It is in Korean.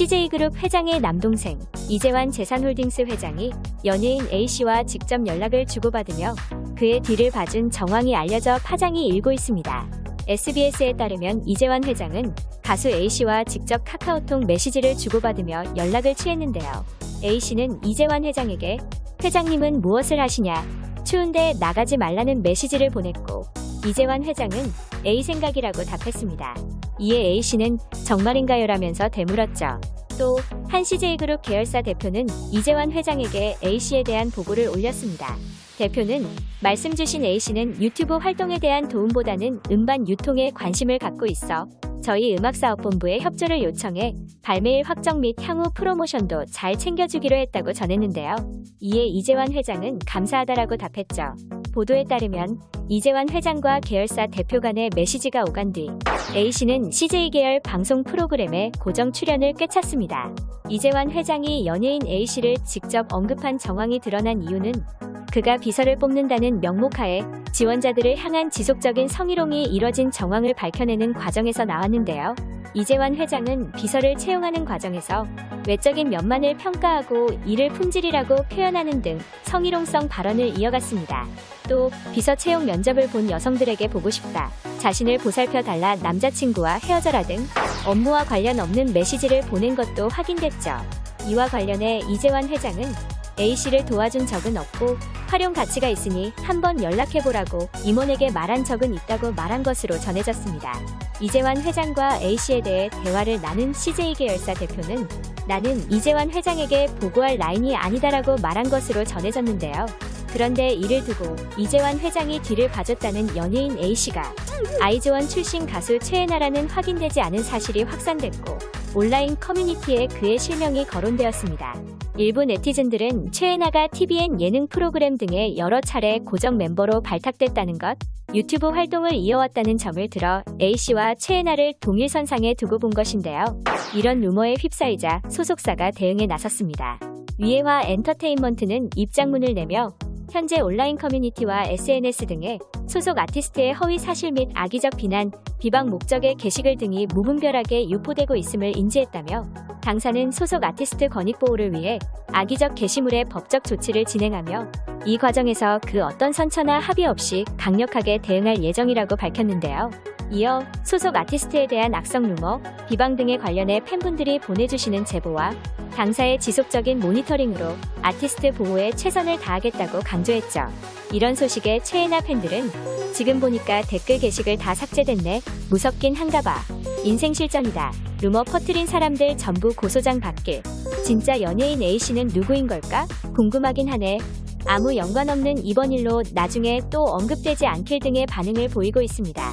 CJ그룹 회장의 남동생 이재환 재산홀딩스 회장이 연예인 A씨와 직접 연락을 주고받으며 그의 뒤를 봐준 정황이 알려져 파장이 일고 있습니다. SBS에 따르면 이재환 회장은 가수 A씨와 직접 카카오톡 메시지를 주고받으며 연락을 취했는데요. A씨는 이재환 회장에게 회장님은 무엇을 하시냐 추운데 나가지 말라는 메시지를 보냈고 이재환 회장은 A 생각이라고 답했습니다. 이에 A씨는 정말인가요 라면서 되물었죠. 또한 CJ그룹 계열사 대표는 이재환 회장에게 A씨에 대한 보고를 올렸습니다. 대표는 말씀 주신 A씨는 유튜브 활동에 대한 도움보다는 음반 유통에 관심을 갖고 있어 저희 음악사업본부에 협조를 요청해 발매일 확정 및 향후 프로모션도 잘 챙겨주기로 했다고 전했는데요. 이에 이재환 회장은 감사하다라고 답했죠. 보도에 따르면 이재환 회장과 계열사 대표 간의 메시지가 오간 뒤 A씨는 CJ 계열 방송 프로그램에 고정 출연을 꿰찼습니다. 이재환 회장이 연예인 A씨를 직접 언급한 정황이 드러난 이유는 그가 비서를 뽑는다는 명목하에 지원자들을 향한 지속적인 성희롱이 이뤄진 정황을 밝혀내는 과정에서 나왔는데요. 이재환 회장은 비서를 채용하는 과정에서 외적인 면만을 평가하고 이를 품질이라고 표현하는 등 성희롱성 발언을 이어갔습니다. 또 비서 채용 면접을 본 여성들에게 보고 싶다. 자신을 보살펴 달라 남자친구와 헤어져라 등 업무와 관련 없는 메시지를 보낸 것도 확인됐죠. 이와 관련해 이재환 회장은 A씨를 도와준 적은 없고 활용 가치가 있으니 한번 연락해보라고 임원에게 말한 적은 있다고 말한 것으로 전해졌습니다. 이재환 회장과 A씨에 대해 대화를 나눈 CJ 계열사 대표는 나는 이재환 회장에게 보고할 라인이 아니다라고 말한 것으로 전해졌는데요. 그런데 이를 두고 이재환 회장이 뒤를 봐줬다는 연예인 A씨가 아이즈원 출신 가수 최애나라는 확인되지 않은 사실이 확산됐고 온라인 커뮤니티에 그의 실명이 거론되었습니다. 일부 네티즌들은 최애나가 TVN 예능 프로그램 등의 여러 차례 고정 멤버로 발탁됐다는 것, 유튜브 활동을 이어왔다는 점을 들어 A씨와 최애나를 동일선상에 두고 본 것인데요. 이런 루머에 휩싸이자 소속사가 대응에 나섰습니다. 위에화 엔터테인먼트는 입장문을 내며 현재 온라인 커뮤니티와 SNS 등에 소속 아티스트의 허위 사실 및 악의적 비난, 비방 목적의 게시글 등이 무분별하게 유포되고 있음을 인지했다며 당사는 소속 아티스트 권익 보호를 위해 악의적 게시물의 법적 조치를 진행하며 이 과정에서 그 어떤 선처나 합의 없이 강력하게 대응할 예정이라고 밝혔는데요. 이어 소속 아티스트에 대한 악성 루머, 비방 등에 관련해 팬분들이 보내주시는 제보와 당사의 지속적인 모니터링으로 아티스트 보호에 최선을 다하겠다고 강조했죠. 이런 소식에 최애나 팬들은 지금 보니까 댓글 게시글 다 삭제됐네. 무섭긴 한가 봐. 인생 실전이다. 루머 퍼트린 사람들 전부 고소장 받길. 진짜 연예인 A씨는 누구인 걸까? 궁금하긴 하네. 아무 연관 없는 이번 일로 나중에 또 언급되지 않길 등의 반응을 보이고 있습니다.